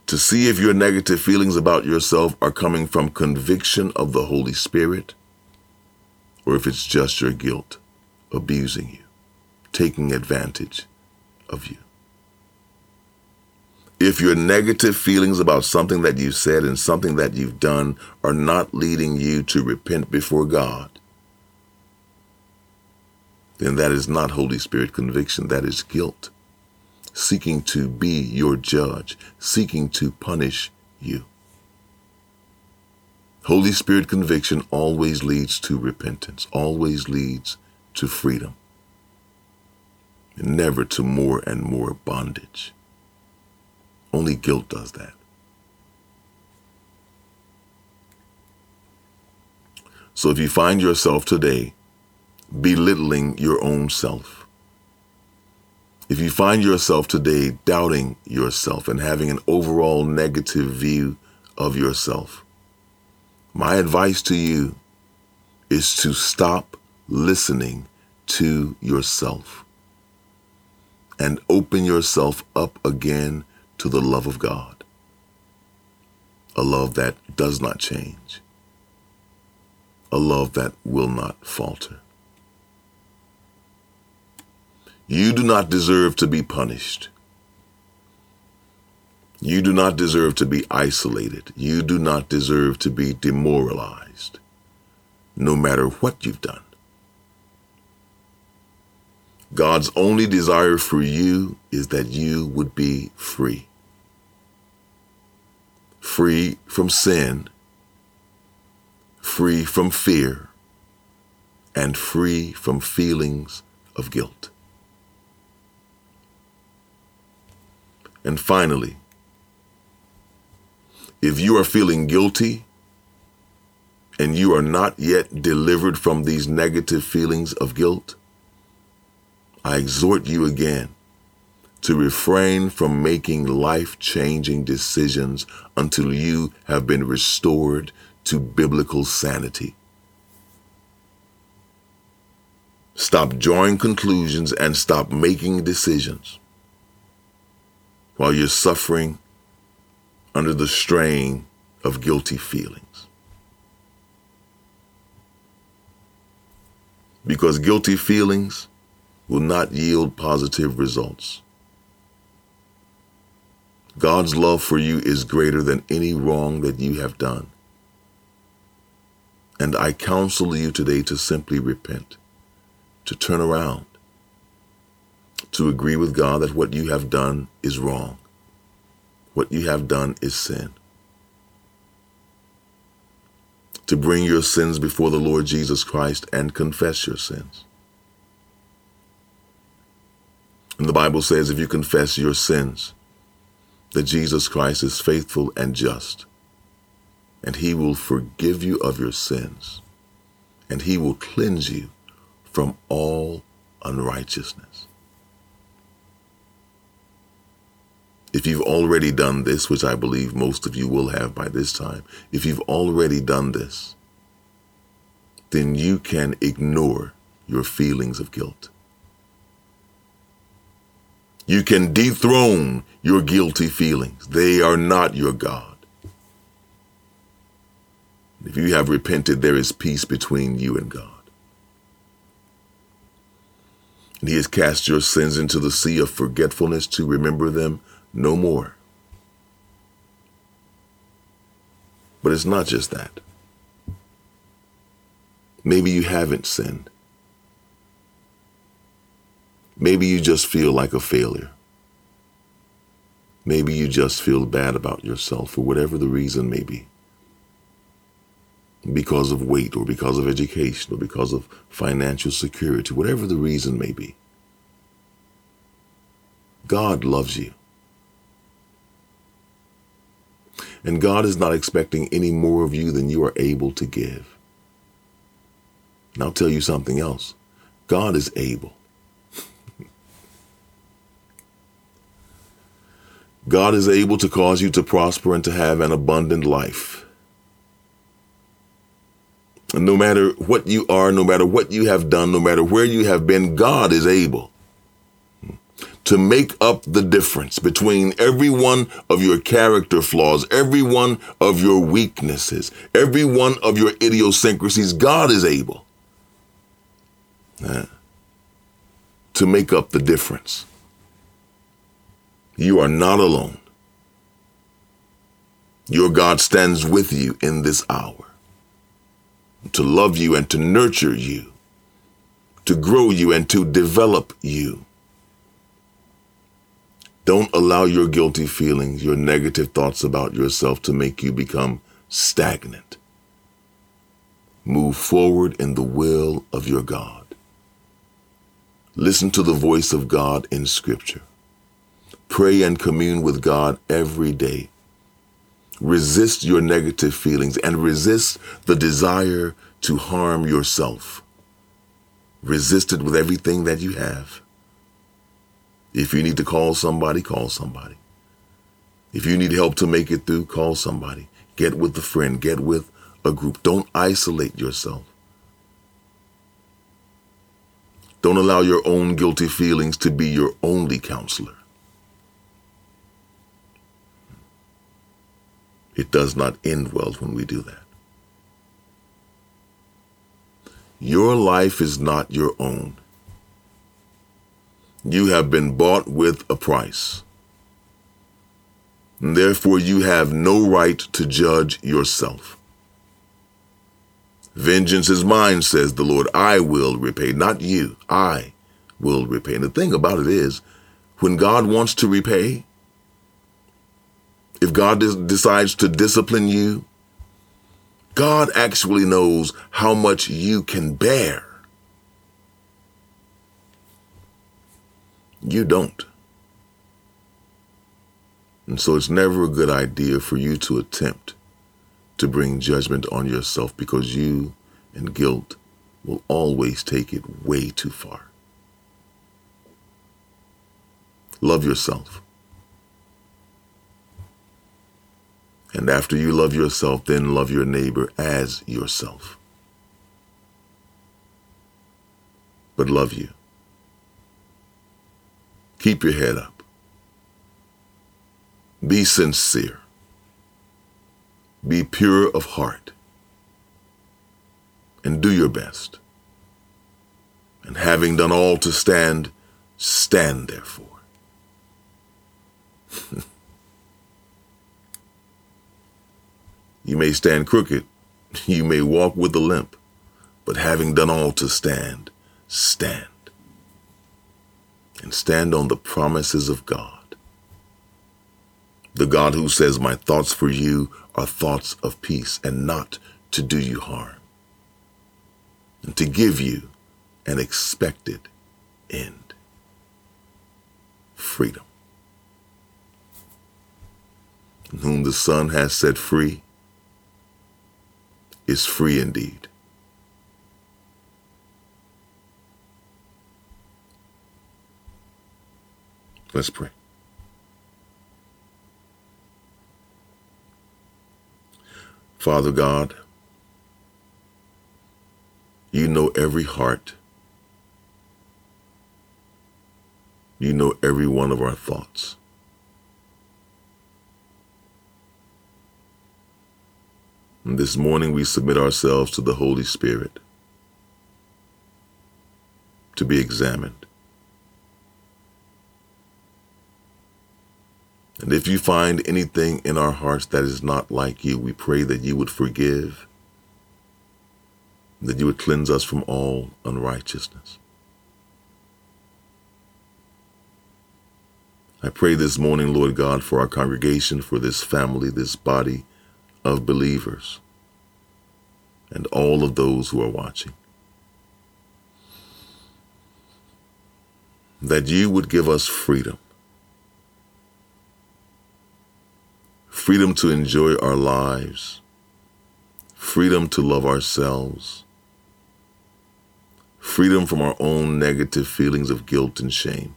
To see if your negative feelings about yourself are coming from conviction of the Holy Spirit or if it's just your guilt abusing you, taking advantage of you. If your negative feelings about something that you've said and something that you've done are not leading you to repent before God, then that is not Holy Spirit conviction, that is guilt, seeking to be your judge, seeking to punish you. Holy Spirit conviction always leads to repentance, always leads to freedom, and never to more and more bondage. Only guilt does that. So if you find yourself today belittling your own self, if you find yourself today doubting yourself and having an overall negative view of yourself, my advice to you is to stop listening to yourself and open yourself up again to the love of God, a love that does not change, a love that will not falter. You do not deserve to be punished. You do not deserve to be isolated. You do not deserve to be demoralized, no matter what you've done. God's only desire for you is that you would be free. Free from sin, free from fear, and free from feelings of guilt. And finally, if you are feeling guilty and you are not yet delivered from these negative feelings of guilt, I exhort you again to refrain from making life changing decisions until you have been restored to biblical sanity. Stop drawing conclusions and stop making decisions while you're suffering under the strain of guilty feelings. Because guilty feelings will not yield positive results. God's love for you is greater than any wrong that you have done. And I counsel you today to simply repent, to turn around, to agree with God that what you have done is wrong, what you have done is sin. To bring your sins before the Lord Jesus Christ and confess your sins. And the Bible says if you confess your sins, that Jesus Christ is faithful and just, and he will forgive you of your sins, and he will cleanse you from all unrighteousness. If you've already done this, which I believe most of you will have by this time, if you've already done this, then you can ignore your feelings of guilt. You can dethrone your guilty feelings. They are not your God. If you have repented, there is peace between you and God. And he has cast your sins into the sea of forgetfulness to remember them no more. But it's not just that. Maybe you haven't sinned. Maybe you just feel like a failure. Maybe you just feel bad about yourself for whatever the reason may be. Because of weight or because of education or because of financial security, whatever the reason may be. God loves you. And God is not expecting any more of you than you are able to give. And I'll tell you something else God is able. God is able to cause you to prosper and to have an abundant life. And no matter what you are, no matter what you have done, no matter where you have been, God is able to make up the difference between every one of your character flaws, every one of your weaknesses, every one of your idiosyncrasies. God is able uh, to make up the difference. You are not alone. Your God stands with you in this hour to love you and to nurture you, to grow you and to develop you. Don't allow your guilty feelings, your negative thoughts about yourself to make you become stagnant. Move forward in the will of your God. Listen to the voice of God in Scripture. Pray and commune with God every day. Resist your negative feelings and resist the desire to harm yourself. Resist it with everything that you have. If you need to call somebody, call somebody. If you need help to make it through, call somebody. Get with a friend, get with a group. Don't isolate yourself. Don't allow your own guilty feelings to be your only counselor. It does not end well when we do that. Your life is not your own. You have been bought with a price. And therefore, you have no right to judge yourself. Vengeance is mine, says the Lord. I will repay, not you. I will repay. And the thing about it is, when God wants to repay, if God decides to discipline you, God actually knows how much you can bear. You don't. And so it's never a good idea for you to attempt to bring judgment on yourself because you and guilt will always take it way too far. Love yourself. And after you love yourself, then love your neighbor as yourself. But love you. Keep your head up. Be sincere. Be pure of heart. And do your best. And having done all to stand, stand therefore. [LAUGHS] You may stand crooked, [LAUGHS] you may walk with a limp, but having done all to stand, stand. And stand on the promises of God. The God who says, My thoughts for you are thoughts of peace and not to do you harm, and to give you an expected end freedom. whom the Son has set free is free indeed. Let's pray. Father God, you know every heart. You know every one of our thoughts. This morning we submit ourselves to the Holy Spirit to be examined. And if you find anything in our hearts that is not like you, we pray that you would forgive, that you would cleanse us from all unrighteousness. I pray this morning, Lord God, for our congregation, for this family, this body of believers, and all of those who are watching. That you would give us freedom. Freedom to enjoy our lives, freedom to love ourselves, freedom from our own negative feelings of guilt and shame,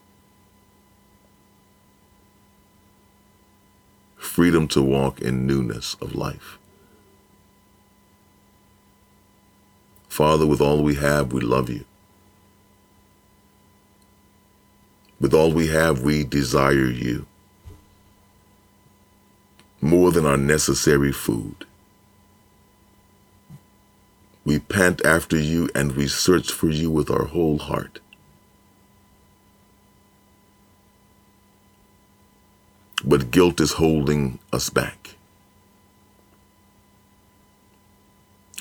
freedom to walk in newness of life. Father, with all we have, we love you. With all we have, we desire you more than our necessary food. We pant after you and we search for you with our whole heart. But guilt is holding us back.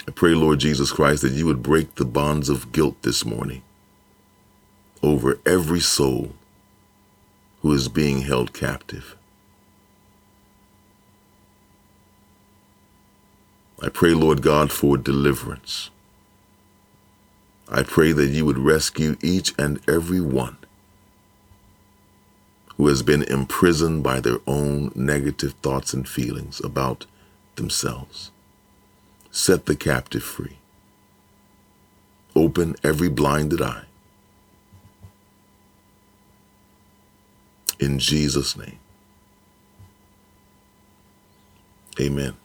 I pray, Lord Jesus Christ, that you would break the bonds of guilt this morning over every soul who is being held captive. I pray, Lord God, for deliverance. I pray that you would rescue each and every one who has been imprisoned by their own negative thoughts and feelings about themselves. Set the captive free. Open every blinded eye. In Jesus' name. Amen.